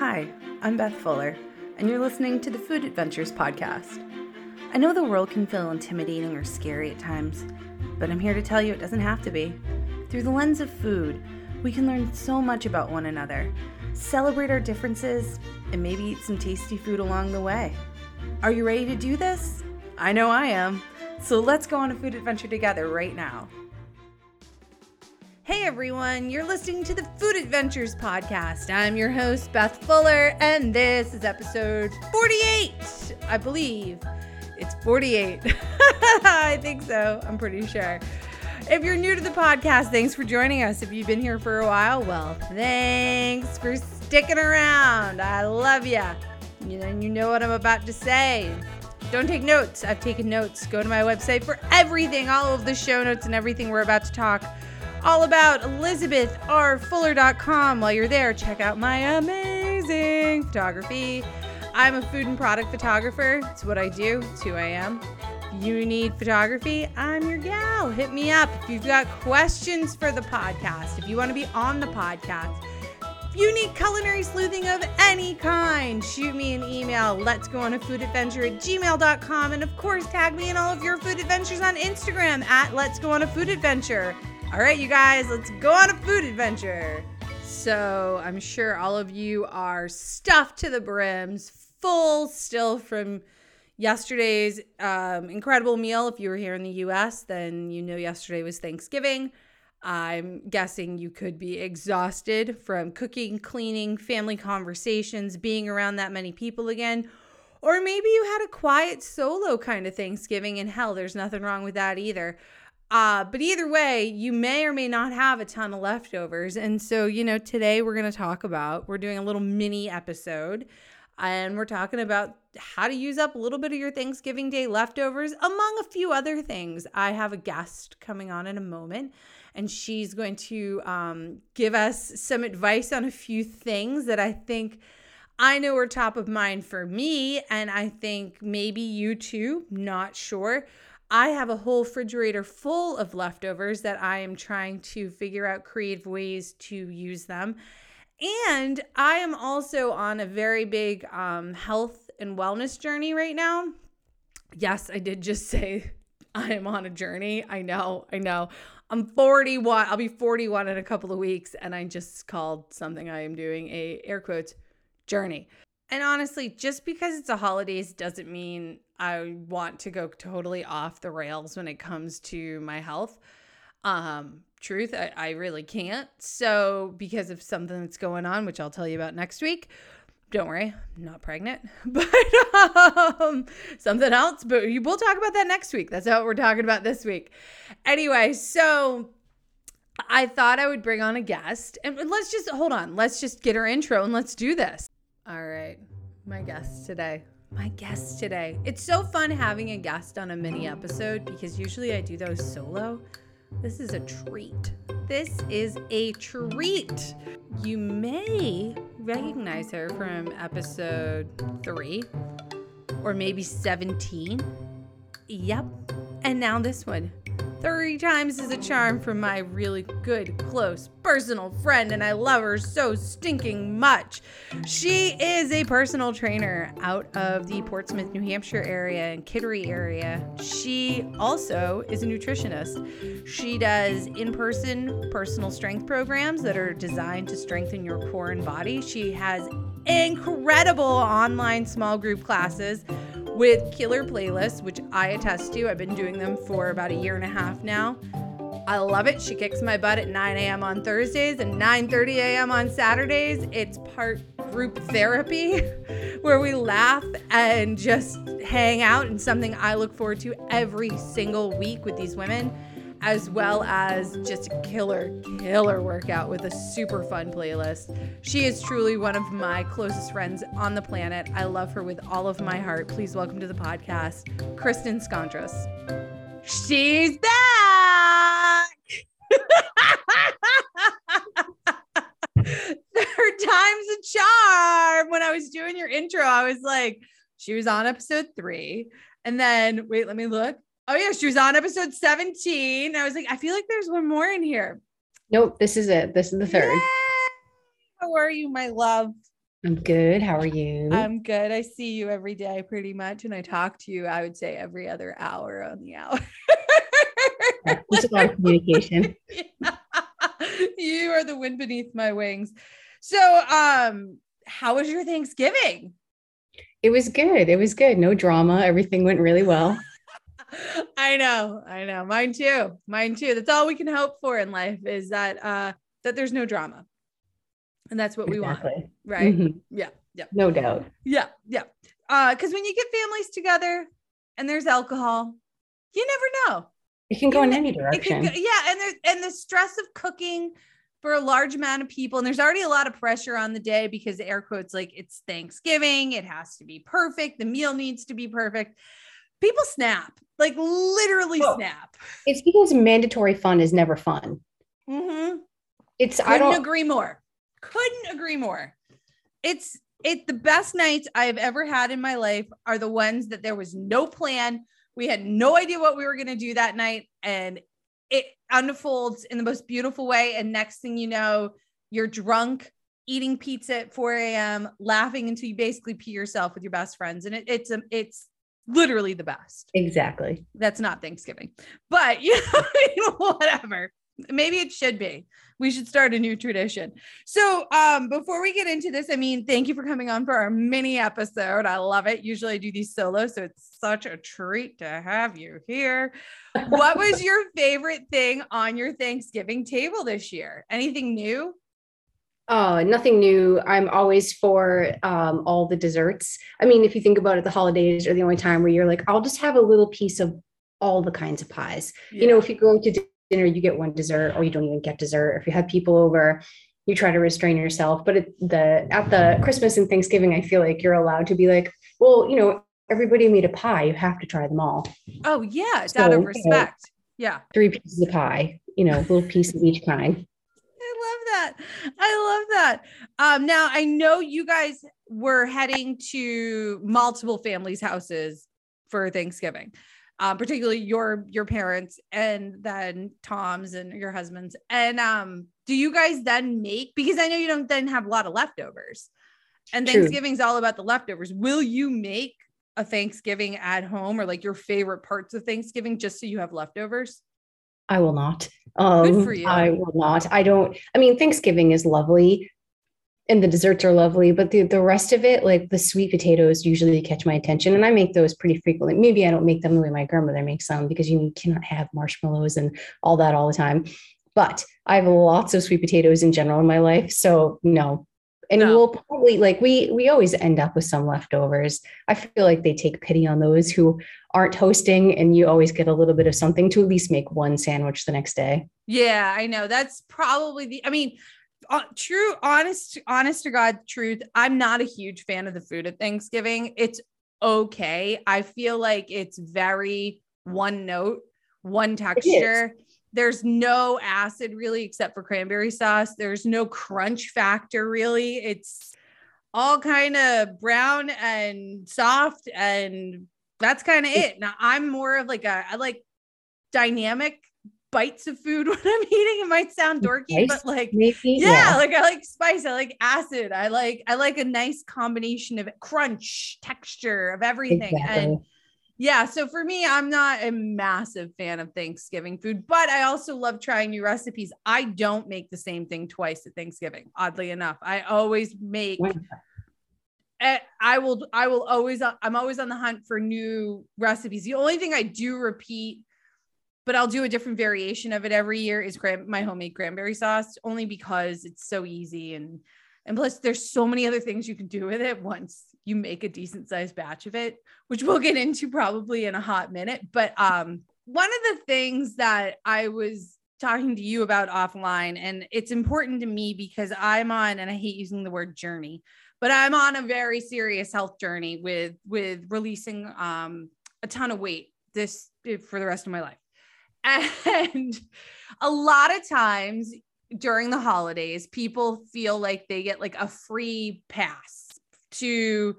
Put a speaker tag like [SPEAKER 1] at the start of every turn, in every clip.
[SPEAKER 1] Hi, I'm Beth Fuller, and you're listening to the Food Adventures Podcast. I know the world can feel intimidating or scary at times, but I'm here to tell you it doesn't have to be. Through the lens of food, we can learn so much about one another, celebrate our differences, and maybe eat some tasty food along the way. Are you ready to do this? I know I am. So let's go on a food adventure together right now. Hey everyone, you're listening to the Food Adventures Podcast. I'm your host, Beth Fuller, and this is episode 48, I believe. It's 48. I think so. I'm pretty sure. If you're new to the podcast, thanks for joining us. If you've been here for a while, well, thanks for sticking around. I love ya. You And you know what I'm about to say. Don't take notes. I've taken notes. Go to my website for everything, all of the show notes and everything we're about to talk all about ElizabethRFuller.com. While you're there, check out my amazing photography. I'm a food and product photographer. It's what I do. It's who I am. If you need photography, I'm your gal. Hit me up if you've got questions for the podcast, if you want to be on the podcast. If you need culinary sleuthing of any kind, shoot me an email. Let's go on a food adventure at gmail.com. And of course, tag me in all of your food adventures on Instagram at Let's Go on a Food Adventure. All right, you guys, let's go on a food adventure. So, I'm sure all of you are stuffed to the brims, full still from yesterday's um, incredible meal. If you were here in the US, then you know yesterday was Thanksgiving. I'm guessing you could be exhausted from cooking, cleaning, family conversations, being around that many people again. Or maybe you had a quiet solo kind of Thanksgiving, and hell, there's nothing wrong with that either. Uh, but either way, you may or may not have a ton of leftovers. And so, you know, today we're going to talk about, we're doing a little mini episode and we're talking about how to use up a little bit of your Thanksgiving Day leftovers, among a few other things. I have a guest coming on in a moment, and she's going to um, give us some advice on a few things that I think I know are top of mind for me, and I think maybe you too, not sure. I have a whole refrigerator full of leftovers that I am trying to figure out creative ways to use them. And I am also on a very big um, health and wellness journey right now. Yes, I did just say I am on a journey. I know, I know. I'm 41. I'll be 41 in a couple of weeks, and I just called something I am doing a air quotes journey. And honestly, just because it's a holidays doesn't mean I want to go totally off the rails when it comes to my health. Um, truth, I, I really can't. So, because of something that's going on, which I'll tell you about next week. Don't worry, I'm not pregnant, but um, something else. But we'll talk about that next week. That's what we're talking about this week. Anyway, so I thought I would bring on a guest and let's just hold on. Let's just get her intro and let's do this. All right, my guest today. My guest today. It's so fun having a guest on a mini episode because usually I do those solo. This is a treat. This is a treat. You may recognize her from episode three or maybe 17. Yep. And now this one. Three times is a charm from my really good, close, personal friend, and I love her so stinking much. She is a personal trainer out of the Portsmouth, New Hampshire area and Kittery area. She also is a nutritionist. She does in person personal strength programs that are designed to strengthen your core and body. She has incredible online small group classes with killer playlists, which I attest to. I've been doing them for about a year and a half now. I love it. She kicks my butt at 9 a.m. on Thursdays and 9:30 a.m. on Saturdays. It's part group therapy where we laugh and just hang out and something I look forward to every single week with these women as well as just a killer, killer workout with a super fun playlist. She is truly one of my closest friends on the planet. I love her with all of my heart. Please welcome to the podcast, Kristen Skontras. She's back! Third time's a charm. When I was doing your intro, I was like, she was on episode three. And then, wait, let me look. Oh yeah, she was on episode 17. I was like, I feel like there's one more in here.
[SPEAKER 2] Nope, this is it. This is the third.
[SPEAKER 1] Yay! How are you, my love?
[SPEAKER 2] I'm good. How are you?
[SPEAKER 1] I'm good. I see you every day pretty much. And I talk to you, I would say, every other hour on the hour.
[SPEAKER 2] There's a lot of communication.
[SPEAKER 1] Yeah. You are the wind beneath my wings. So, um, how was your Thanksgiving?
[SPEAKER 2] It was good. It was good. No drama. Everything went really well.
[SPEAKER 1] I know, I know. Mine too. Mine too. That's all we can hope for in life is that uh that there's no drama. And that's what we want. Right.
[SPEAKER 2] Mhm.
[SPEAKER 1] Yeah. Yeah.
[SPEAKER 2] No doubt.
[SPEAKER 1] Yeah. Yeah. Uh, because when you get families together and there's alcohol, you never know.
[SPEAKER 2] It can go
[SPEAKER 1] You
[SPEAKER 2] in any direction.
[SPEAKER 1] go- yeah, and there's and the stress of cooking for a large amount of people, and there's already a lot of pressure on the day because air quotes like it's Thanksgiving, it has to be perfect, the meal needs to be perfect. People snap, like literally
[SPEAKER 2] Well,
[SPEAKER 1] snap.
[SPEAKER 2] It's because mandatory fun is never fun.
[SPEAKER 1] Mm-hmm.
[SPEAKER 2] It's I
[SPEAKER 1] Couldn't
[SPEAKER 2] don't
[SPEAKER 1] agree more. Couldn't agree more. It's it the best nights I've ever had in my life are the ones that there was no plan. We had no idea what we were going to do that night and it unfolds in the most beautiful way and next thing you know, you're drunk eating pizza at 4 a.m., laughing until you basically pee yourself with your best friends and it, it's a, it's literally the best
[SPEAKER 2] exactly.
[SPEAKER 1] that's not Thanksgiving, but you know, whatever. Maybe it should be. We should start a new tradition. So, um, before we get into this, I mean, thank you for coming on for our mini episode. I love it. Usually I do these solo, so it's such a treat to have you here. What was your favorite thing on your Thanksgiving table this year? Anything new?
[SPEAKER 2] Uh, nothing new. I'm always for um, all the desserts. I mean, if you think about it, the holidays are the only time where you're like, I'll just have a little piece of all the kinds of pies. You know, if you go to dinner, you get one dessert, or you don't even get dessert. If you have people over, you try to restrain yourself. But at the at the Christmas and Thanksgiving, I feel like you're allowed to be like, well, you know, everybody made a pie. You have to try them all.
[SPEAKER 1] oh yeah, it's out
[SPEAKER 2] So,
[SPEAKER 1] of
[SPEAKER 2] you know,
[SPEAKER 1] respect. Yeah.
[SPEAKER 2] Three pieces of pie. You know, a little piece of each kind.
[SPEAKER 1] I love that. I love that. Um, now I know you guys were heading to multiple families' houses for Thanksgiving, um, particularly your your parents and then Tom's and your husband's. And um, do you guys then make because I know you don't then have a lot of leftovers, and
[SPEAKER 2] True.
[SPEAKER 1] Thanksgiving's all about the leftovers. Will you make a Thanksgiving at home or like your favorite parts of Thanksgiving just so you have leftovers?
[SPEAKER 2] I will not. Um,
[SPEAKER 1] for you.
[SPEAKER 2] I will not. I don't. I mean, Thanksgiving is lovely, and the desserts are lovely, but the the rest of it, like the sweet potatoes, usually catch my attention, and I make those pretty frequently. Maybe I don't make them the way my grandmother makes them because you cannot have marshmallows and all that all the time. But I have lots of sweet potatoes in general in my life, so no. And
[SPEAKER 1] No.
[SPEAKER 2] we'll probably like we we always end up with some leftovers. I feel like they take pity on those who aren't hosting and you always get a little bit of something to at least make one sandwich the next day.
[SPEAKER 1] Yeah, I know. That's probably the, I mean, uh, true, honest, honest to God truth. I'm not a huge fan of the food at Thanksgiving. It's okay. I feel like it's very one note, one texture. There's no acid really, except for cranberry sauce. There's no crunch factor really. It's all kind of brown and soft, and that's kind of it. Now, I'm more of like a, I like dynamic bites of food when I'm eating. It might sound dorky, but like,
[SPEAKER 2] Maybe.
[SPEAKER 1] yeah, like I like spice, I like acid, I like I like a nice combination of crunch, texture of everything.
[SPEAKER 2] exactly.
[SPEAKER 1] And yeah, so for me, I'm not a massive fan of Thanksgiving food, but I also love trying new recipes. I don't make the same thing twice at Thanksgiving. Oddly enough, I always make I will I will always I'm always on the hunt for new recipes. The only thing I do repeat but I'll do a different variation of it every year is my homemade cranberry sauce only because it's so easy and and plus there's so many other things you can do with it once you make a decent sized batch of it which we'll get into probably in a hot minute but um one of the things that I was talking to you about offline and it's important to me because I'm on and I hate using the word journey but I'm on a very serious health journey with with releasing um a ton of weight this for the rest of my life. And a lot of times during the holidays, people feel like they get like a free pass to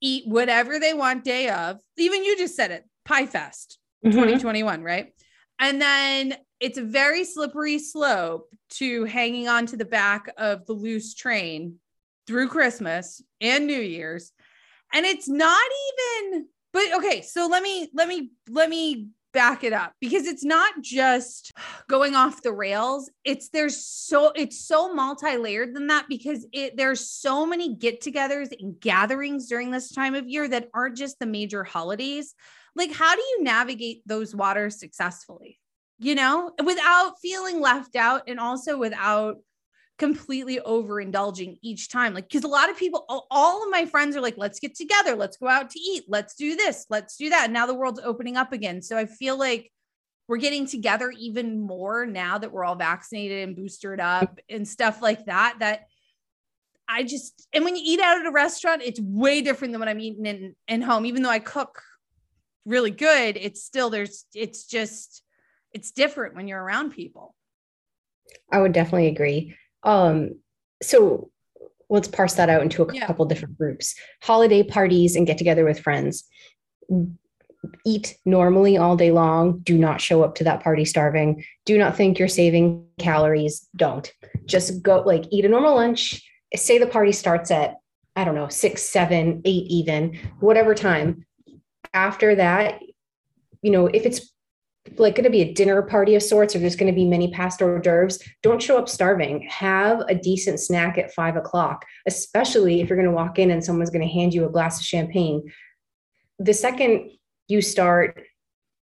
[SPEAKER 1] eat whatever they want day of. Even you just said it, Pie Fest
[SPEAKER 2] Mhm.
[SPEAKER 1] 2021, right? And then it's a very slippery slope to hanging on to the back of the loose train through Christmas and New Year's. And it's not even but okay, so let me let me let me back it up because it's not just going off the rails. It's there's so it's so multi-layered than that because it there's so many get-togethers and gatherings during this time of year that aren't just the major holidays. Like how do you navigate those waters successfully? You know without feeling left out and also without completely overindulging each time. Like, because a lot of people, all, all, of my friends are like, let's get together, let's go out to eat, let's do this, let's do that. And now the world's opening up again. So I feel like we're getting together even more now that we're all vaccinated and boosted up and stuff like that. That I just, and when you eat out at a restaurant, it's way different than what I'm eating in, in home. Even though I cook really good, it's still, there's, it's just, it's different when you're around people.
[SPEAKER 2] I would definitely agree. Um, so let's parse that out into a yeah. couple different groups. Holiday parties and get together with friends. Eat normally all day long. Do not show up to that party starving. Do not think you're saving calories. Don't. Just go like eat a normal lunch. Say the party starts at i don't know six seven eight even whatever time. After that you know if it's like going to be a dinner party of sorts or there's going to be many past hors d'oeuvres don't show up starving. Have a decent snack at five o'clock especially if you're going to walk in and someone's going to hand you a glass of champagne. The second you start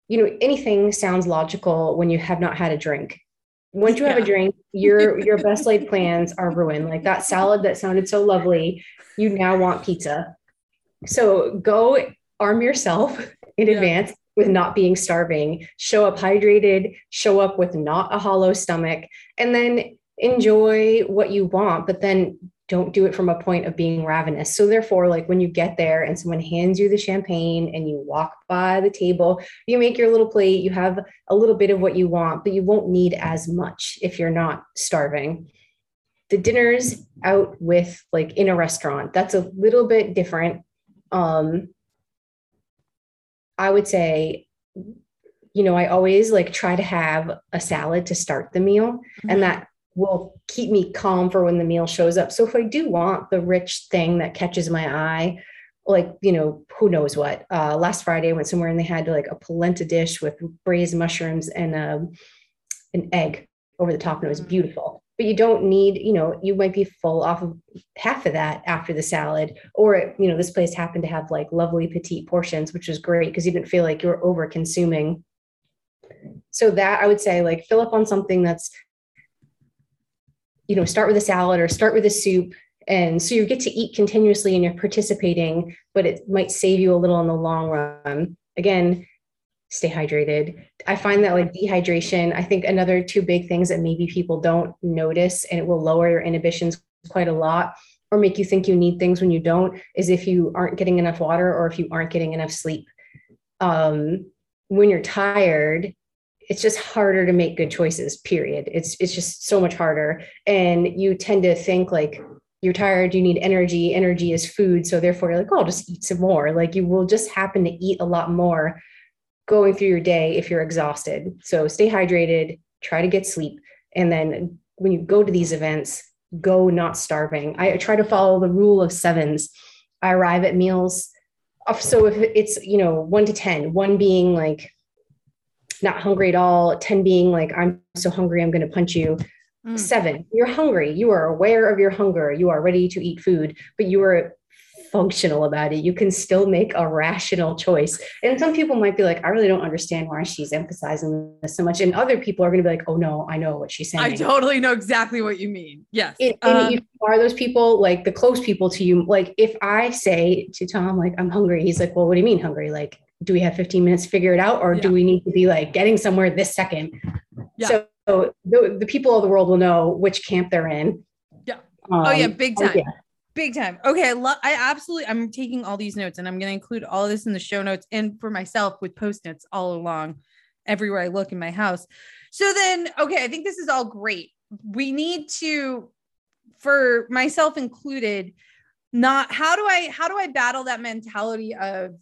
[SPEAKER 2] you know anything sounds logical when you have not had a drink. Once you yeah. have a drink your your best laid plans are ruined. Like that salad that sounded so lovely you now want pizza. So go arm yourself in yeah. advance with not being starving, show up hydrated, show up with not a hollow stomach, and then enjoy what you want, but then don't do it from a point of being ravenous. So therefore, like when you get there and someone hands you the champagne and you walk by the table, you make your little plate, you have a little bit of what you want, but you won't need as much if you're not starving. The dinners out with like in a restaurant, that's a little bit different. Um, I would say, you know, I always like try to have a salad to start the meal, mm-hmm. and that will keep me calm for when the meal shows up. So if I do want the rich thing that catches my eye, like you know who knows what uh last friday i went somewhere and they had like a polenta dish with braised mushrooms and um, an egg over the top and it was mm. beautiful but you don't need you know you might be full off of half of that after the salad or you know this place happened to have like lovely petite portions which was great because you didn't feel like you were over consuming so that i would say like fill up on something that's you know start with a salad or start with a soup and so you get to eat continuously and you're participating but it might save you a little in the long run again stay hydrated. I find that like dehydration, I think another two big things that maybe people don't notice and it will lower your inhibitions quite a lot or make you think you need things when you don't is if you aren't getting enough water or if you aren't getting enough sleep. Um, when you're tired, it's just harder to make good choices, period. It's it's just so much harder. And you tend to think like you're tired, you need energy, energy is food. So therefore you're like, oh, I'll just eat some more. Like you will just happen to eat a lot more going through your day if you're exhausted. So stay hydrated, try to get sleep. And then when you go to these events, go not starving. I try to follow the rule of sevens. I arrive at meals. So if it's, you know, one to 10, one being like not hungry at all, 10 being like, I'm so hungry, I'm going to punch you. Mm. Seven, you're hungry. You are aware of your hunger. You are ready to eat food, but you are functional about it. You can still make a rational choice. And some people might be like, I really don't understand why she's emphasizing this so much. And other people are going to be like, oh no, I know what she's saying.
[SPEAKER 1] I totally know exactly what you mean. Yes.
[SPEAKER 2] It, um, are those people like the close people to you? Like if I say to Tom, like, I'm hungry, he's like, well, what do you mean hungry? Like, do we have 15 minutes to figure it out? Or yeah. do we need to be like getting somewhere this second? Yeah. So, so the, the people of the world will know which camp they're in.
[SPEAKER 1] Yeah. Um, oh yeah, big time. Oh, yeah. Big time. Okay, I, lo- I absolutely. I'm taking all these notes, and I'm going to include all of this in the show notes and for myself with post notes all along, everywhere I look in my house. So then, okay, I think this is all great. We need to, for myself included, not how do I how do I battle that mentality of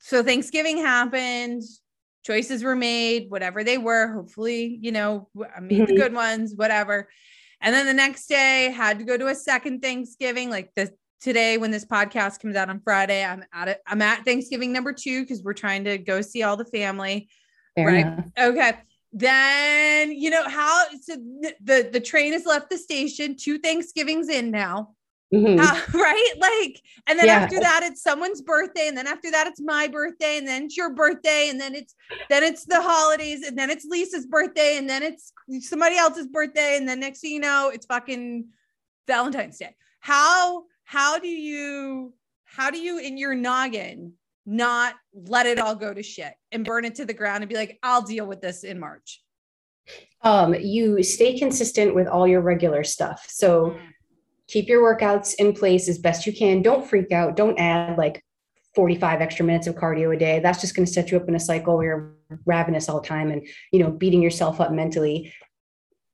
[SPEAKER 1] so Thanksgiving happened, choices were made, whatever they were. Hopefully, you know, I made mm-hmm. the good ones, whatever And then the next day had to go to a second Thanksgiving. Like the today, when this podcast comes out on Friday, I'm at it. I'm at Thanksgiving number two because we're trying to go see all the family.
[SPEAKER 2] Fair
[SPEAKER 1] right.
[SPEAKER 2] enough.
[SPEAKER 1] Okay. Then you know how so the the train has left the station. Two Thanksgivings in now.
[SPEAKER 2] Mhm.
[SPEAKER 1] Uh, right? Like, and then
[SPEAKER 2] Yeah.
[SPEAKER 1] after that, it's someone's birthday, and then after that, it's my birthday, and then it's your birthday, and then it's then it's the holidays, and then it's Lisa's birthday, and then it's somebody else's birthday, and then next thing you know, it's fucking Valentine's Day. How how do you how do you in your noggin not let it all go to shit and burn it to the ground and be like, I'll deal with this in March?
[SPEAKER 2] Um, you stay consistent with all your regular stuff. So keep your workouts in place as best you can. Don't freak out. Don't add like 45 extra minutes of cardio a day. That's just going to set you up in a cycle where you're ravenous all the time and, you know, beating yourself up mentally.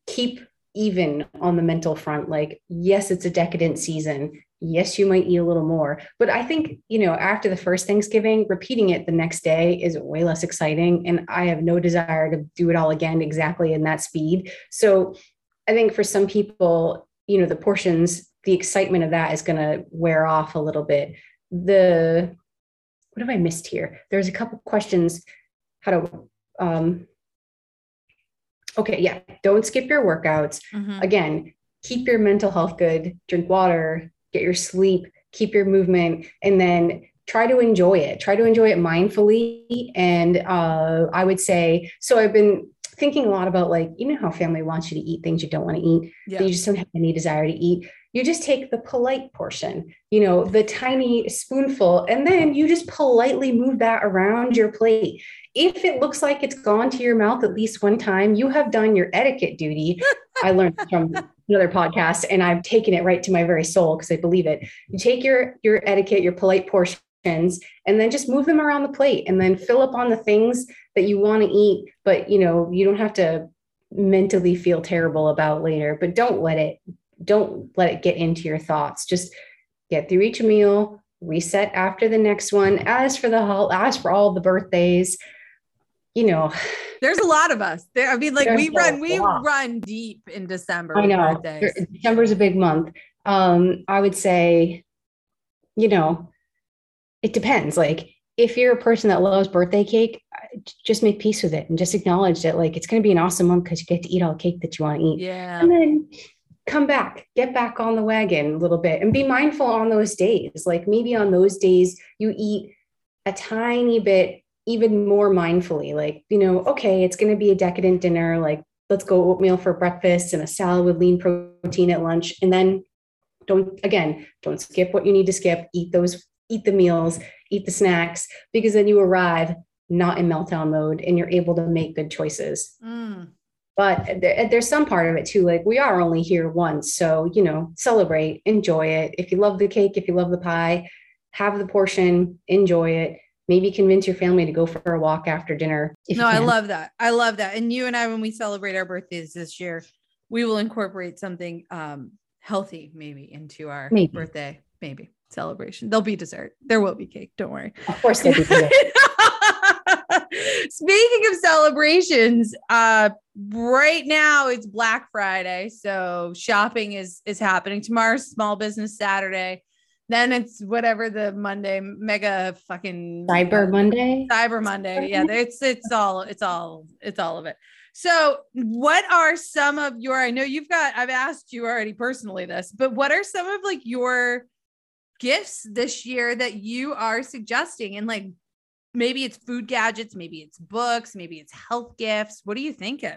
[SPEAKER 2] Keep even on the mental front. Like, yes, it's a decadent season. Yes, you might eat a little more. But I think, you know, after the first Thanksgiving, repeating it the next day is way less exciting. And I have no desire to do it all again exactly in that speed. So I think for some people, you know, the portions, the excitement of that is going to wear off a little bit. The, what have I missed here? There's a couple questions how to, um, okay, yeah, don't skip your workouts.
[SPEAKER 1] Mhm.
[SPEAKER 2] Again, keep your mental health good, drink water, get your sleep, keep your movement, and then try to enjoy it. Try to enjoy it mindfully. And uh, I would say, so I've been thinking a lot about like, you know, how family wants you to eat things you don't want to eat
[SPEAKER 1] Yeah.
[SPEAKER 2] you just don't have any desire to eat. You just take the polite portion, you know, the tiny spoonful, and then you just politely move that around your plate. If it looks like it's gone to your mouth at least one time, you have done your etiquette duty. I learned from another podcast and I've taken it right to my very soul because I believe it. You take your your etiquette, your polite portions, and then just move them around the plate and then fill up on the things that you want to eat, but you know, you don't have to mentally feel terrible about later, but don't let it don't let it get into your thoughts. Just get through each meal, reset after the next one. As for the whole, as for all the birthdays, you know,
[SPEAKER 1] There's a lot of us there. I mean, like we run, we run deep in December.
[SPEAKER 2] I know. December is a big month. Um, I would say, you know, it depends. Like if you're a person that loves birthday cake, uh, just make peace with it and just acknowledge that like it's going to be an awesome month because you get to eat all the cake that you want to eat.
[SPEAKER 1] Yeah.
[SPEAKER 2] and then come back get back on the wagon a little bit and be mindful on those days like maybe on those days you eat a tiny bit even more mindfully like you know okay it's going to be a decadent dinner like let's go oatmeal for breakfast and a salad with lean protein at lunch and then don't again don't skip what you need to skip eat those eat the meals eat the snacks because then you arrive not in meltdown mode and you're able to make good choices
[SPEAKER 1] Mm.
[SPEAKER 2] but there, there's some part of it too like we are only here once so you know celebrate enjoy it if you love the cake if you love the pie have the portion enjoy it maybe convince your family to go for a walk after dinner
[SPEAKER 1] No, I love that. I love that. And you and I, when we celebrate our birthdays this year, we will incorporate something um healthy maybe into our
[SPEAKER 2] Maybe.
[SPEAKER 1] birthday, maybe celebration. There'll be dessert. There will be cake. Don't worry.
[SPEAKER 2] of course there'll be dessert.
[SPEAKER 1] Speaking of celebrations, uh right now it's Black Friday, so shopping is is happening. Tomorrow's small business Saturday. Then it's whatever the Monday mega fucking
[SPEAKER 2] cyber monday
[SPEAKER 1] Cyber Monday. Yeah, it's it's all it's all it's all of it. So, what are some of your I know you've got I've asked you already personally this, but what are some of like your gifts this year that you are suggesting and like maybe it's food gadgets, maybe it's books, maybe it's health gifts. What are you thinking?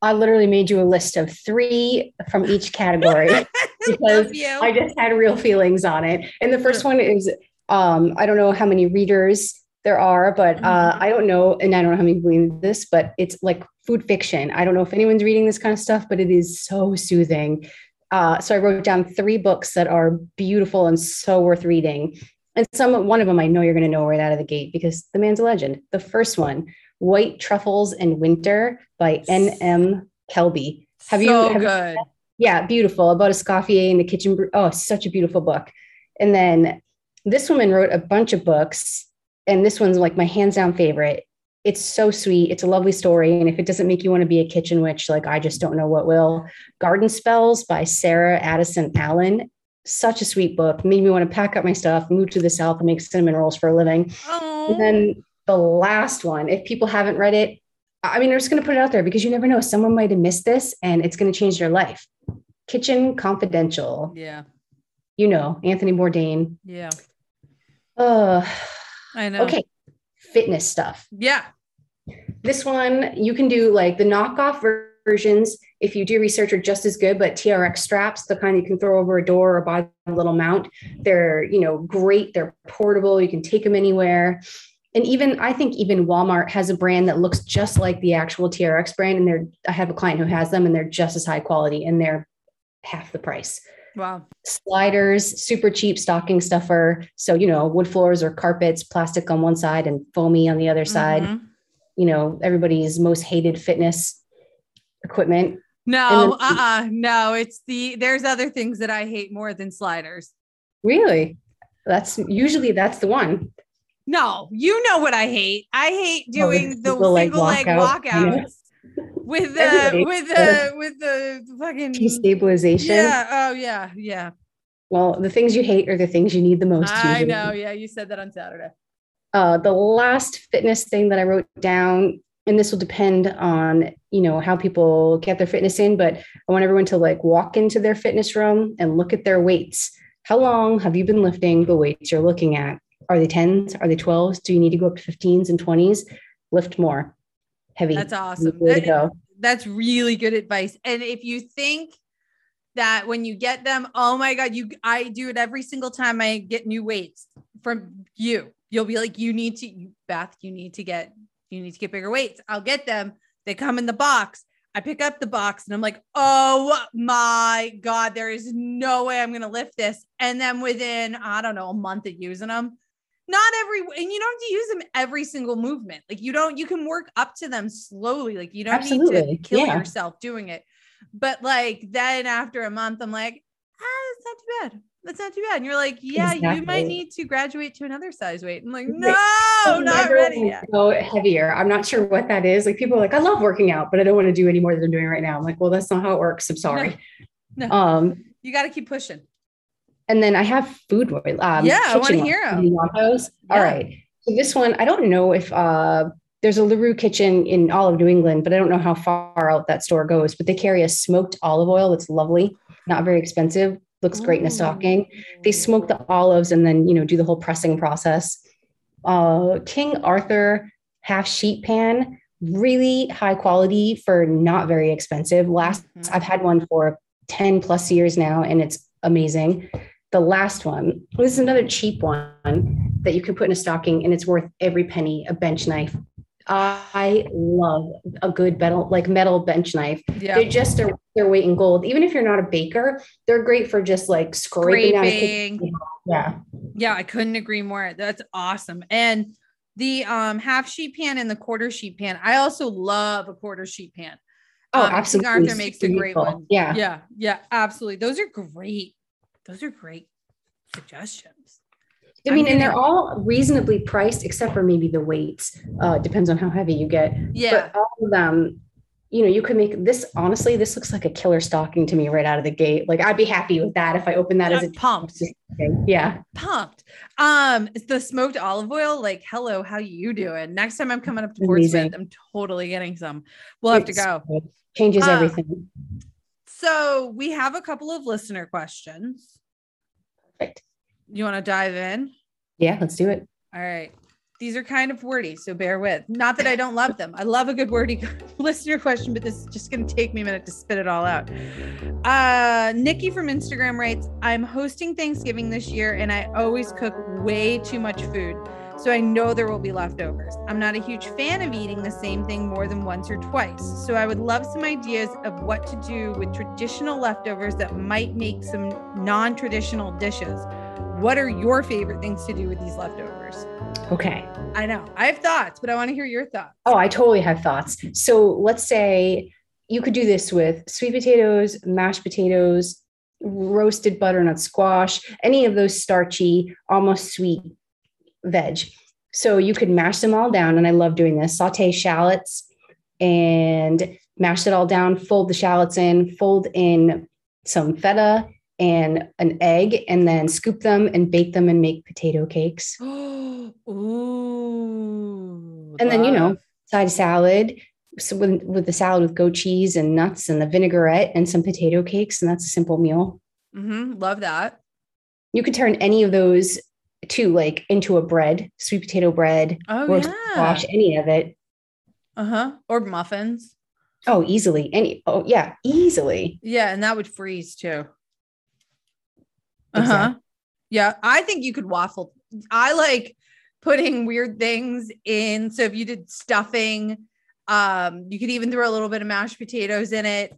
[SPEAKER 2] i literally made you a list of three from each category because. I just had real feelings on it. And the first one is um, I don't know how many readers there are, but uh,
[SPEAKER 1] Mhm.
[SPEAKER 2] I don't know, and I don't know how many believe this, but it's like food fiction. I don't know if anyone's reading this kind of stuff, but it is so soothing. Uh, so I wrote down three books that are beautiful and so worth reading. And some one of them I know you're going to know right out of the gate because the man's a legend. The first one, White Truffles in Winter by N.M. Kelby. Have you-
[SPEAKER 1] so
[SPEAKER 2] have you-
[SPEAKER 1] good?
[SPEAKER 2] Yeah, beautiful. About Escoffier in the kitchen. Oh, such a beautiful book. And then this woman wrote a bunch of books, and this one's like my hands down favorite. It's so sweet. It's a lovely story. And if it doesn't make you want to be a kitchen witch, like I just don't know what will. Garden Spells by Sarah Addison Allen. Such a sweet book. Made me want to pack up my stuff, move to the South, and make cinnamon rolls for a living.
[SPEAKER 1] Oh.
[SPEAKER 2] And then the last one, if people haven't read it, I mean, I'm just going to put it out there because you never know. Someone might have missed this and it's going to change their life. Kitchen Confidential.
[SPEAKER 1] yeah.
[SPEAKER 2] You know, Anthony Bourdain.
[SPEAKER 1] Yeah.
[SPEAKER 2] Uh,
[SPEAKER 1] I know.
[SPEAKER 2] okay. Fitness stuff.
[SPEAKER 1] Yeah.
[SPEAKER 2] This one, you can do like the knockoff versions. If you do research, are just as good, but TRX straps, the kind you can throw over a door or buy a little mount, they're, you know, great. They're portable. You can take them anywhere. And even, I think even Walmart has a brand that looks just like the actual TRX brand. And they're, I have a client who has them and they're just as high quality and they're half the price.
[SPEAKER 1] Wow.
[SPEAKER 2] Sliders, super cheap stocking stuffer. So, you know, wood floors or carpets, plastic on one side and foamy on the other side.
[SPEAKER 1] Mhm.
[SPEAKER 2] You know, everybody's most hated fitness equipment.
[SPEAKER 1] No,
[SPEAKER 2] then-
[SPEAKER 1] uh-uh. No, it's the there's other things that I hate more than sliders.
[SPEAKER 2] Really? That's usually that's the one.
[SPEAKER 1] No, you know what I hate. I hate
[SPEAKER 2] Oh, the
[SPEAKER 1] doing the
[SPEAKER 2] single leg
[SPEAKER 1] leg
[SPEAKER 2] walkout. I know.
[SPEAKER 1] walkouts with the
[SPEAKER 2] Everybody
[SPEAKER 1] with the with the fucking
[SPEAKER 2] T stabilization.
[SPEAKER 1] Yeah. Oh yeah. Yeah.
[SPEAKER 2] Well, the things you hate are the things you need the most.
[SPEAKER 1] I
[SPEAKER 2] usually.
[SPEAKER 1] know. Yeah. You said that on Saturday.
[SPEAKER 2] Uh, the last fitness thing that I wrote down, and this will depend on you know how people get their fitness in, but I want everyone to like walk into their fitness room and look at their weights. How long have you been lifting the weights you're looking at? Are they 10s? Are they 12s? Do you need to go up to 15s and 20s? Lift more. Heavy.
[SPEAKER 1] That's awesome. That-
[SPEAKER 2] go.
[SPEAKER 1] That's really good advice. And if you think that when you get them, oh my God, you I do it every single time I get new weights from you. You'll be like, you need to, Beth, you need to get, you need to get bigger weights. I'll get them. They come in the box. I pick up the box and I'm like, oh my God, there is no way I'm going to lift this. And then within, I don't know, a month of using them, not every, and you don't have to use them every single movement. Like you don't, you can work up to them slowly. Like you don't need to kill
[SPEAKER 2] Yeah.
[SPEAKER 1] yourself doing it. But like then after a month, I'm like, ah, it's not too bad. That's not too bad. And you're like, yeah, you might need to graduate to another size weight. I'm like, no,
[SPEAKER 2] I
[SPEAKER 1] not ready yet.
[SPEAKER 2] Go heavier. I'm not sure what that is. Like people are like, I love working out, but I don't want to do any more than I'm doing right now. I'm like, well, that's not how it works. I'm sorry.
[SPEAKER 1] No.
[SPEAKER 2] Um,
[SPEAKER 1] You got to keep pushing.
[SPEAKER 2] And then I have food. Um,
[SPEAKER 1] Yeah, I wanna
[SPEAKER 2] hear
[SPEAKER 1] hear 'em.
[SPEAKER 2] ones. You want those?
[SPEAKER 1] Yeah.
[SPEAKER 2] right. So this one, I don't know if uh, there's a LeRoux kitchen in all of New England, but I don't know how far out that store goes. But they carry a smoked olive oil that's lovely, not very expensive, looks great in a stocking. They smoke the olives and then you know do the whole pressing process. Uh, King Arthur half sheet pan, really high quality for not very expensive. Last
[SPEAKER 1] Mhm.
[SPEAKER 2] I've had one for 10 plus years now, and it's amazing. The last one, this is another cheap one that you can put in a stocking, and it's worth every penny. A bench knife. I love a good metal, like metal bench knife.
[SPEAKER 1] Yeah.
[SPEAKER 2] They're just their, their weight in gold. Even if you're not a baker, they're great for just like scraping down. a kitchen.
[SPEAKER 1] Scraping.
[SPEAKER 2] Yeah,
[SPEAKER 1] Yeah, I couldn't agree more. That's awesome. And the um half sheet pan and the quarter sheet pan. I also love a quarter sheet pan.
[SPEAKER 2] Oh,
[SPEAKER 1] Um, King
[SPEAKER 2] absolutely.
[SPEAKER 1] Arthur makes a great one.
[SPEAKER 2] Yeah.
[SPEAKER 1] Yeah, yeah, absolutely. Those are great. Those are great suggestions.
[SPEAKER 2] I mean, and they're all reasonably priced, except for maybe the weights. Uh, depends on how heavy you get.
[SPEAKER 1] Yeah.
[SPEAKER 2] But all of them, you know, you could make this. Honestly, this looks like a killer stocking to me right out of the gate. Like I'd be happy with that if I opened that as a
[SPEAKER 1] I'm pumped.
[SPEAKER 2] Yeah.
[SPEAKER 1] Pumped. Um, the smoked olive oil, like, hello, how you doing? Next time I'm coming up to. Portsmouth, I'm totally getting some. We'll have to go.
[SPEAKER 2] good. Changes
[SPEAKER 1] Ah.
[SPEAKER 2] everything.
[SPEAKER 1] So we have a couple of listener questions.
[SPEAKER 2] Perfect.
[SPEAKER 1] You want to dive in?
[SPEAKER 2] Yeah, let's do it.
[SPEAKER 1] All right. These are kind of wordy, so bear with. Not that I don't love them. I love a good wordy listener question, but this is just going to take me a minute to spit it all out. Uh, Nikki from Instagram writes I'm hosting Thanksgiving this year, and I always cook way too much food. So I know there will be leftovers. I'm not a huge fan of eating the same thing more than once or twice. So I would love some ideas of what to do with traditional leftovers that might make some non traditional dishes. What are your favorite things to do with these leftovers?
[SPEAKER 2] Okay.
[SPEAKER 1] I know I have thoughts, but I want to hear your thoughts.
[SPEAKER 2] Oh, I totally have thoughts. So let's say you could do this with sweet potatoes, mashed potatoes, roasted butternut squash, any of those starchy, almost sweet veg. So you could mash them all down, and I love doing this. Saute shallots and mash it all down. Fold the shallots in. Fold in some feta and an egg, and then scoop them and bake them and make potato cakes.
[SPEAKER 1] Ooh.
[SPEAKER 2] And then, you know. Side salad. So with, with the salad with goat cheese and nuts and the vinaigrette and some potato cakes, and that's a simple meal.
[SPEAKER 1] Mhm, love that.
[SPEAKER 2] You could turn any of those too, like into a bread, sweet potato bread,
[SPEAKER 1] Oh
[SPEAKER 2] or
[SPEAKER 1] yeah.
[SPEAKER 2] squash, any of it.
[SPEAKER 1] Uh-huh. Or muffins.
[SPEAKER 2] Oh, easily. Any, oh, yeah, easily.
[SPEAKER 1] Yeah, and that would freeze too. Uh-huh.
[SPEAKER 2] Exactly.
[SPEAKER 1] Yeah, I think you could waffle. I like putting weird things in. So if you did stuffing, um, you could even throw a little bit of mashed potatoes in it,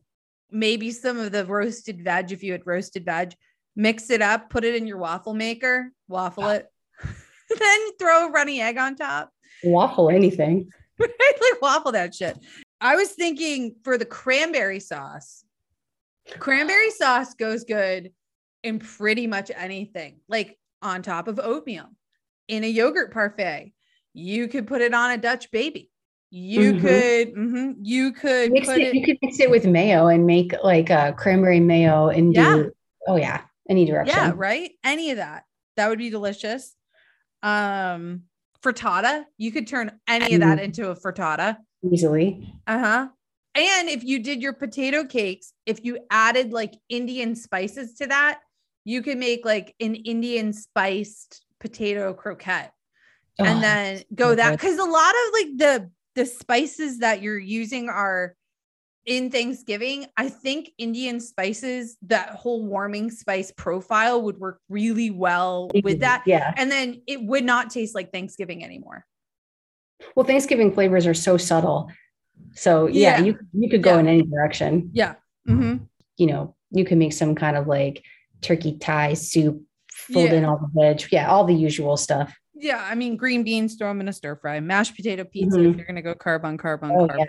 [SPEAKER 1] maybe some of the roasted veg if you had roasted veg. Mix it up, put it in your waffle maker, waffle it, then throw a runny egg on top.
[SPEAKER 2] Waffle anything.
[SPEAKER 1] like waffle that shit. I was thinking for the cranberry sauce, cranberry sauce goes good in pretty much anything, like on top of oatmeal in a yogurt parfait. You could put it on a Dutch baby. You
[SPEAKER 2] Mhm.
[SPEAKER 1] could, mhm, you could
[SPEAKER 2] Mix
[SPEAKER 1] put
[SPEAKER 2] it,
[SPEAKER 1] it,
[SPEAKER 2] you could mix it with mayo and make like a cranberry mayo and do, oh, yeah, any direction.
[SPEAKER 1] yeah, right? Any of that. That would be delicious. Um, frittata, you could turn any of that
[SPEAKER 2] Mm.
[SPEAKER 1] into a frittata.
[SPEAKER 2] Easily.
[SPEAKER 1] Uh-huh. And if you did your potato cakes, if you added like Indian spices to that, you could make like an Indian spiced potato croquette
[SPEAKER 2] Oh,
[SPEAKER 1] and then go that because a lot of like the the spices that you're using are in Thanksgiving. I think Indian spices, that whole warming spice profile would work really well with that.
[SPEAKER 2] Yeah.
[SPEAKER 1] And then it would not taste like Thanksgiving anymore.
[SPEAKER 2] Well, Thanksgiving flavors are so subtle. So yeah,
[SPEAKER 1] Yeah.
[SPEAKER 2] you you could go
[SPEAKER 1] Yeah.
[SPEAKER 2] in any direction.
[SPEAKER 1] Yeah. hmm
[SPEAKER 2] You know, you can make some kind of like turkey thigh soup, fold
[SPEAKER 1] Yeah.
[SPEAKER 2] in all the veg. Yeah, all the usual stuff.
[SPEAKER 1] Yeah, I mean green beans, throw them in a stir fry, mashed potato pizza
[SPEAKER 2] Mhm.
[SPEAKER 1] if you're gonna go carb on carb on
[SPEAKER 2] Oh
[SPEAKER 1] carb.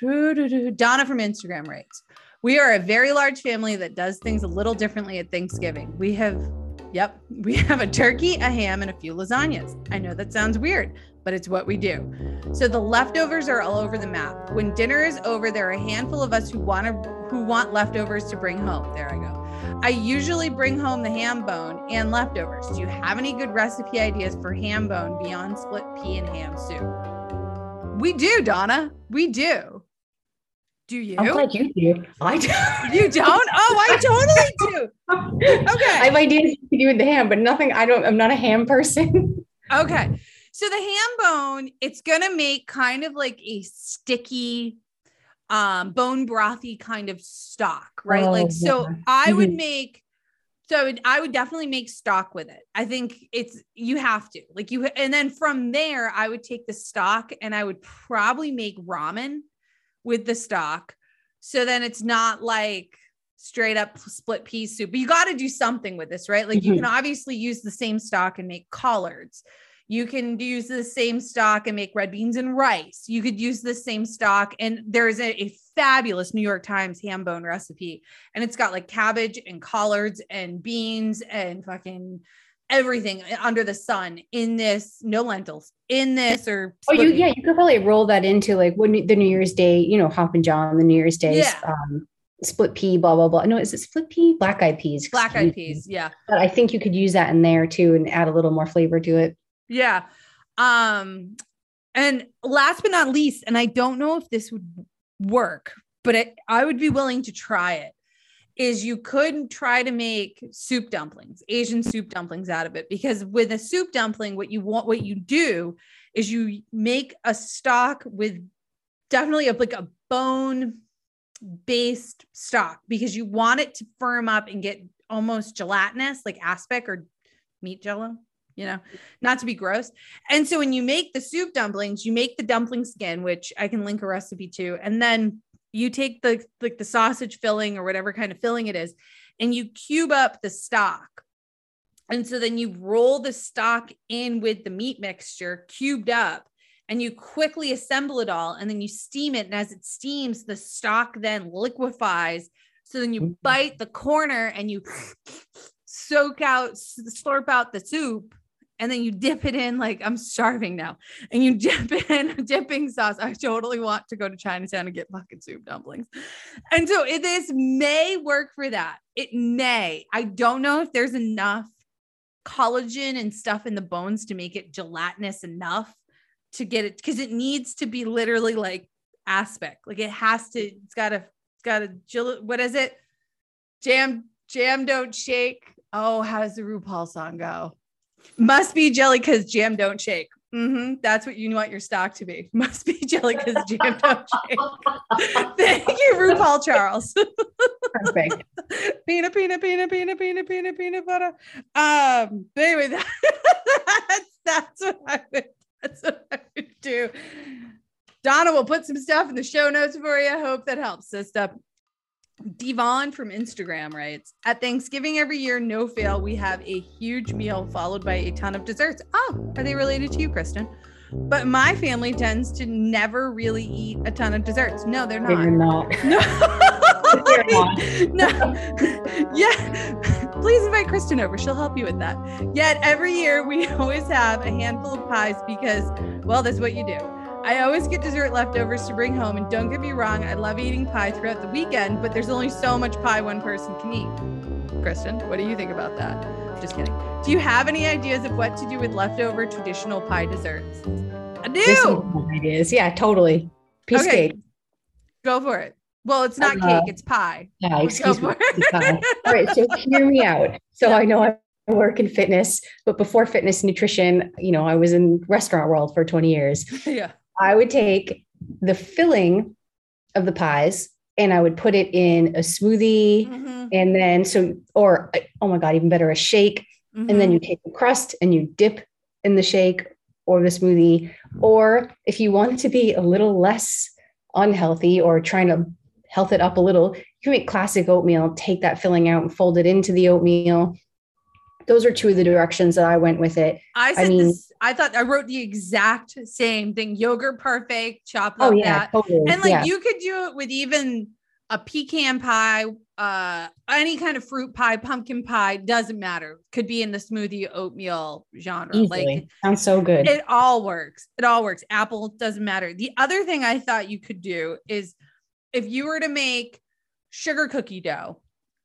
[SPEAKER 1] Donna from Instagram writes, "We are a very large family that does things a little differently at Thanksgiving. We have, yep, we have a turkey, a ham, and a few lasagnas. I know that sounds weird, but it's what we do. So the leftovers are all over the map. When dinner is over, there are a handful of us who want to who want leftovers to bring home. There I go." I usually bring home the ham bone and leftovers. Do you have any good recipe ideas for ham bone beyond split pea and ham soup? We do, Donna. We do. Do you?
[SPEAKER 2] I'm glad you do. I do.
[SPEAKER 1] You don't? Oh, I totally do. Okay.
[SPEAKER 2] I have ideas you to do with the ham, but nothing. I don't. I'm not a ham person.
[SPEAKER 1] Okay. So the ham bone, it's gonna make kind of like a sticky, um, bone brothy kind of stock, right?
[SPEAKER 2] Oh,
[SPEAKER 1] like so. I would
[SPEAKER 2] Mhm.
[SPEAKER 1] make so I would, I would definitely make stock with it. I think it's you have to like you and then from there I would take the stock and I would probably make ramen with the stock. So then it's not like straight up split pea soup. But you got to do something with this, right? Like you
[SPEAKER 2] Mhm.
[SPEAKER 1] can obviously use the same stock and make collards. You can use the same stock and make red beans and rice. You could use the same stock. And there's a, a fabulous New York Times ham bone recipe. And it's got like cabbage and collards and beans and fucking everything under the sun in this, no lentils in this or
[SPEAKER 2] Oh, you yeah, you could probably roll that into like when the New Year's Day, you know, Hoppin' John, the New Year's Day,
[SPEAKER 1] Yeah.
[SPEAKER 2] um, split pea, blah blah blah. No, is it split pea? Black eyed peas.
[SPEAKER 1] black eyed peas. Yeah.
[SPEAKER 2] But I think you could use that in there too and add a little more flavor to it.
[SPEAKER 1] Yeah. Um, and last but not least, and I don't know if this would work, but it, I would be willing to try it. Is you could try to make soup dumplings, Asian soup dumplings out of it, because with a soup dumpling, what you want, what you do is you make a stock with definitely a, like a bone based stock because you want it to firm up and get almost gelatinous, like aspic or meat jello, you know, not to be gross. And so when you make the soup dumplings, you make the dumpling skin, which I can link a recipe to, and then you take the like the sausage filling or whatever kind of filling it is, and you cube up the stock. And so then you roll the stock in with the meat mixture cubed up and you quickly assemble it all and then you steam it. And as it steams, the stock then liquefies. So then you
[SPEAKER 2] Mhm.
[SPEAKER 1] bite the corner and you soak out, slurp out the soup and then you dip it in like I'm starving now, and you dip in dipping sauce. I totally want to go to Chinatown and get fucking soup dumplings, and so it, this may work for that. It may. I don't know if there's enough collagen and stuff in the bones to make it gelatinous enough to get it because it needs to be literally like aspic. Like it has to. It's got a. It's got a. What is it? Jam. Jam don't shake. Oh, how does the RuPaul song go? Must be jelly because jam don't shake. Mm-hmm. That's what you want your stock to be. Must be jelly because jam don't shake. Thank you, RuPaul Charles.
[SPEAKER 2] Perfect.
[SPEAKER 1] peanut, peanut, peanut, peanut, peanut, peanut, peanut butter. Um, but anyway, that's that's what I would that's what I would do. Donna will put some stuff in the show notes for you. I hope that helps, sister. Devon from Instagram writes At Thanksgiving every year, no fail, we have a huge meal followed by a ton of desserts. Oh, are they related to you, Kristen? But my family tends to never really eat a ton of desserts. No, they're not.
[SPEAKER 2] They're not.
[SPEAKER 1] No.
[SPEAKER 2] They're not.
[SPEAKER 1] no. Yeah. Please invite Kristen over. She'll help you with that. Yet every year we always have a handful of pies because, well, that's what you do. I always get dessert leftovers to bring home. And don't get me wrong, I love eating pie throughout the weekend, but there's only so much pie one person can eat. Kristen, what do you think about that? Just kidding. Do you have any ideas of what to do with leftover traditional pie desserts? I do.
[SPEAKER 2] some ideas. Yeah, totally. Piece
[SPEAKER 1] Okay.
[SPEAKER 2] cake.
[SPEAKER 1] Go for it. Well, it's not
[SPEAKER 2] Uh,
[SPEAKER 1] cake, it's pie.
[SPEAKER 2] Yeah, excuse me.
[SPEAKER 1] for it.
[SPEAKER 2] It's fine. All right, so hear me out. So I know I work in fitness, but before fitness nutrition, you know, I was in restaurant world for 20 years.
[SPEAKER 1] yeah.
[SPEAKER 2] I would take the filling of the pies and I would put it in a smoothie
[SPEAKER 1] Mhm,
[SPEAKER 2] and then so or oh my god, even better a shake and then
[SPEAKER 1] mhm.
[SPEAKER 2] you take the crust and you dip in the shake or the smoothie or if you want to be a little less unhealthy or trying to health it up a little, you can make classic oatmeal, take that filling out and fold it into the oatmeal. Those are two of the directions that I went with it.
[SPEAKER 1] I said
[SPEAKER 2] mean-
[SPEAKER 1] this. I thought I wrote the exact same thing. Yogurt parfait, chop
[SPEAKER 2] Oh
[SPEAKER 1] up
[SPEAKER 2] yeah,
[SPEAKER 1] that.
[SPEAKER 2] totally.
[SPEAKER 1] And like
[SPEAKER 2] yeah.
[SPEAKER 1] you could do it with even a pecan pie, uh, any kind of fruit pie, pumpkin pie, doesn't matter. Could be in the smoothie oatmeal genre.
[SPEAKER 2] easily.
[SPEAKER 1] Like
[SPEAKER 2] Sounds so good.
[SPEAKER 1] it all works. It all works. Apple doesn't matter. The other thing I thought you could do is if you were to make sugar cookie dough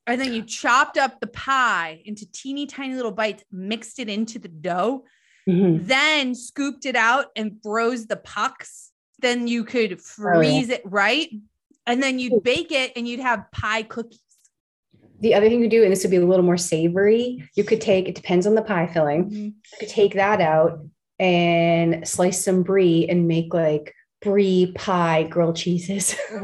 [SPEAKER 1] and then you chopped up the pie into teeny tiny little bites, mixed it into the dough,
[SPEAKER 2] Mhm.
[SPEAKER 1] then scooped it out and froze the pucks, then you could
[SPEAKER 2] Oh, yeah.
[SPEAKER 1] freeze it right. And then you'd bake it and you'd have pie cookies.
[SPEAKER 2] The other thing you do, and this would be a little more savory, you could take, it depends on the pie filling. You could take that out and slice some brie and make like brie pie grilled cheeses.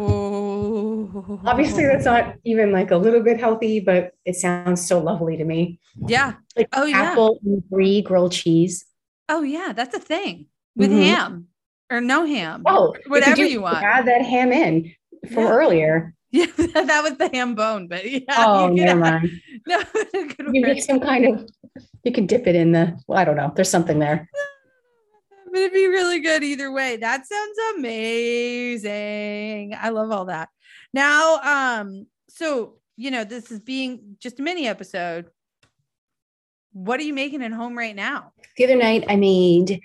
[SPEAKER 2] Obviously, that's not even like a little bit healthy, but it sounds so lovely to me.
[SPEAKER 1] yeah.
[SPEAKER 2] Like
[SPEAKER 1] Oh, yeah.
[SPEAKER 2] apple and brie grilled cheese.
[SPEAKER 1] Oh yeah, that's a thing with
[SPEAKER 2] Mhm.
[SPEAKER 1] ham or no ham.
[SPEAKER 2] Oh,
[SPEAKER 1] whatever
[SPEAKER 2] do-
[SPEAKER 1] you want.
[SPEAKER 2] Add that ham in from
[SPEAKER 1] Yeah.
[SPEAKER 2] earlier.
[SPEAKER 1] Yeah, that was the ham bone, but yeah.
[SPEAKER 2] Oh,
[SPEAKER 1] you
[SPEAKER 2] never mind.
[SPEAKER 1] No,
[SPEAKER 2] You make some kind of, you can dip it in the, well, I don't know. There's something there.
[SPEAKER 1] but it'd be really good either way. That sounds amazing. I love all that. Now, um, so you know, this is being just a mini episode. What are you making at home right now?
[SPEAKER 2] The other night I made,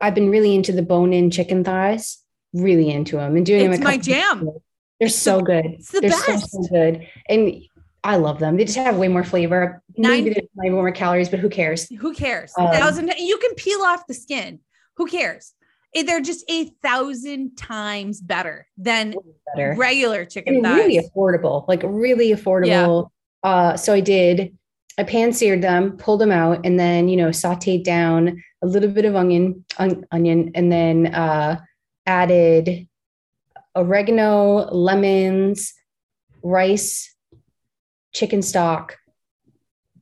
[SPEAKER 2] I've been really into the bone in chicken thighs, really into them and doing.
[SPEAKER 1] It's
[SPEAKER 2] a
[SPEAKER 1] my jam.
[SPEAKER 2] They're so good.
[SPEAKER 1] It's the
[SPEAKER 2] They're
[SPEAKER 1] best.
[SPEAKER 2] so, so good. And I love them. They just have way more flavor.
[SPEAKER 1] Nine-
[SPEAKER 2] Maybe there's maybe more calories, but who cares?
[SPEAKER 1] Who cares?
[SPEAKER 2] Um,
[SPEAKER 1] thousand. You can peel off the skin. Who cares? Eh, They're just a thousand times better than
[SPEAKER 2] Better.
[SPEAKER 1] regular chicken
[SPEAKER 2] And
[SPEAKER 1] thighs.
[SPEAKER 2] really affordable, like really affordable. Uh, so I did, I pan seared them, pulled them out, and then, you know, sauteed down a little bit of onion, on, onion, and then uh, added oregano, lemons, rice, chicken stock,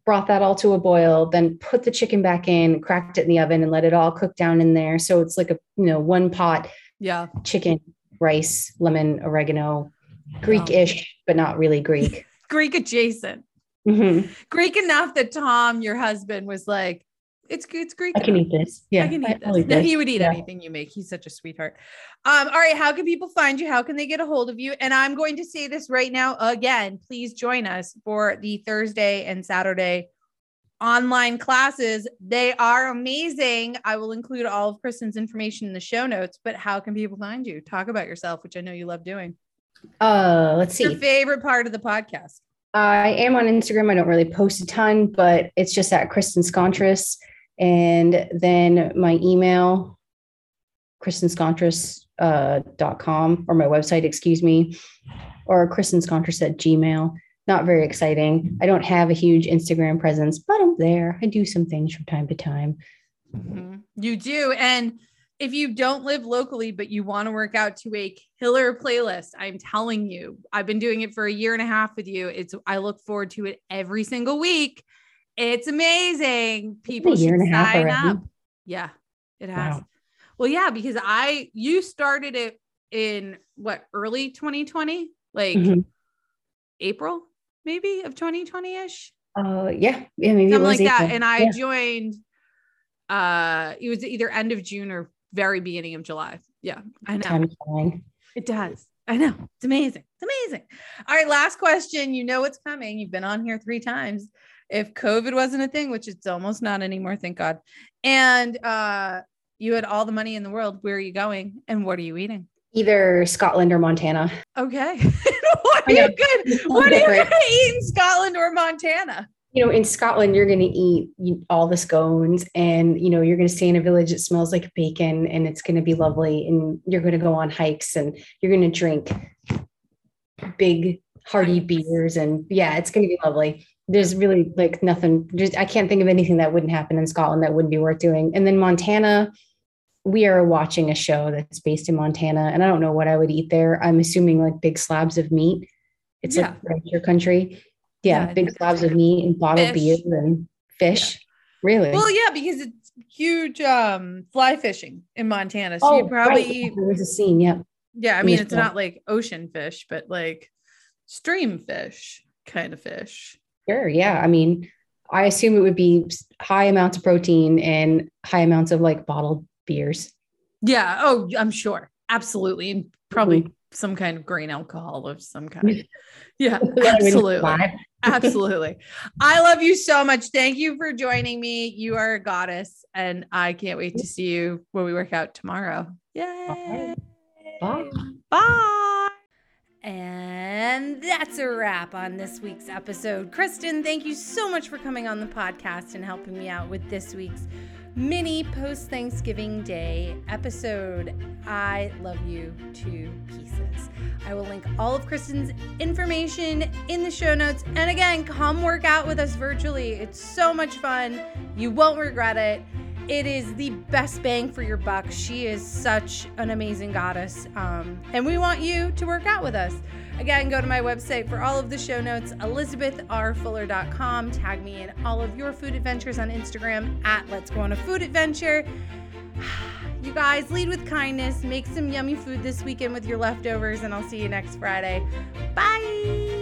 [SPEAKER 2] brought that all to a boil, then put the chicken back in, cracked it in the oven, and let it all cook down in there. So it's like a, you know, one pot
[SPEAKER 1] yeah.
[SPEAKER 2] chicken, rice, lemon, oregano, Greek-ish, but not really Greek.
[SPEAKER 1] Greek adjacent.
[SPEAKER 2] Mhm.
[SPEAKER 1] Greek enough that Tom, your husband, was like, "It's it's Greek."
[SPEAKER 2] I can eat this. Yeah,
[SPEAKER 1] I can eat
[SPEAKER 2] I'll
[SPEAKER 1] this. No, he would eat
[SPEAKER 2] Yeah.
[SPEAKER 1] anything you make. He's such a sweetheart. Um, all right, how can people find you? How can they get a hold of you? And I'm going to say this right now again. Please join us for the Thursday and Saturday online classes. They are amazing. I will include all of Kristen's information in the show notes, but how can people find you? Talk about yourself, which I know you love doing.
[SPEAKER 2] Uh, let's see.
[SPEAKER 1] Your favorite part of the podcast?
[SPEAKER 2] I am on Instagram. I don't really post a ton, but it's just at Kristen Scontris. And then my email, kristenscontris.com uh, dot com, or my website, excuse me, or Kristen Scontris at Gmail. Not very exciting. I don't have a huge Instagram presence, but I'm there. I do some things from time to time.
[SPEAKER 1] Mm-hmm. You do. And if you don't live locally, but you want to work out to a killer playlist, I'm telling you, I've been doing it for a year and a half with you. It's I look forward to it every single week. It's amazing. People should sign up. Yeah, it has. Wow. Well, yeah, because I you started it in what early 2020, like mm-hmm. April maybe of 2020 ish.
[SPEAKER 2] Uh, yeah, yeah, maybe
[SPEAKER 1] something like April. that. And I yeah. joined. Uh, it was either end of June or very beginning of July. Yeah, I know. It does. I know. It's amazing. It's amazing. All right, last question. You know what's coming. You've been on here three times. If COVID wasn't a thing, which it's almost not anymore, thank God. And uh you had all the money in the world, where are you going and what are you eating?
[SPEAKER 2] Either Scotland or Montana.
[SPEAKER 1] Okay. what are you good? What are you gonna eat in Scotland or Montana?
[SPEAKER 2] you know, in Scotland, you're going to eat all the scones and, you know, you're going to stay in a village that smells like bacon and it's going to be lovely. And you're going to go on hikes and you're going to drink big, hearty beers. And yeah, it's going to be lovely. There's really like nothing, just, I can't think of anything that wouldn't happen in Scotland that wouldn't be worth doing. And then Montana, we are watching a show that's based in Montana and I don't know what I would eat there. I'm assuming like big slabs of meat. It's yeah. like rancher country yeah, yeah big slabs of meat and bottled fish. beer and fish. Yeah. Really?
[SPEAKER 1] Well, yeah, because it's huge um fly fishing in Montana. So oh, you probably right. eat
[SPEAKER 2] there's a scene, yeah.
[SPEAKER 1] Yeah, I mean it's not like ocean fish, but like stream fish kind of fish.
[SPEAKER 2] Sure, yeah. I mean, I assume it would be high amounts of protein and high amounts of like bottled beers.
[SPEAKER 1] Yeah. Oh, I'm sure. Absolutely. And probably mm-hmm. some kind of grain alcohol of some kind. Yeah, absolutely. absolutely. I love you so much. Thank you for joining me. You are a goddess, and I can't wait to see you when we work out tomorrow. Yay! Bye. Bye. And that's a wrap on this week's episode. Kristen, thank you so much for coming on the podcast and helping me out with this week's mini post Thanksgiving Day episode. I love you to pieces. I will link all of Kristen's information in the show notes. And again, come work out with us virtually. It's so much fun. You won't regret it. It is the best bang for your buck. She is such an amazing goddess. Um, and we want you to work out with us. Again, go to my website for all of the show notes, elizabethrfuller.com. Tag me in all of your food adventures on Instagram at Let's Go on a Food Adventure. You guys, lead with kindness. Make some yummy food this weekend with your leftovers, and I'll see you next Friday. Bye.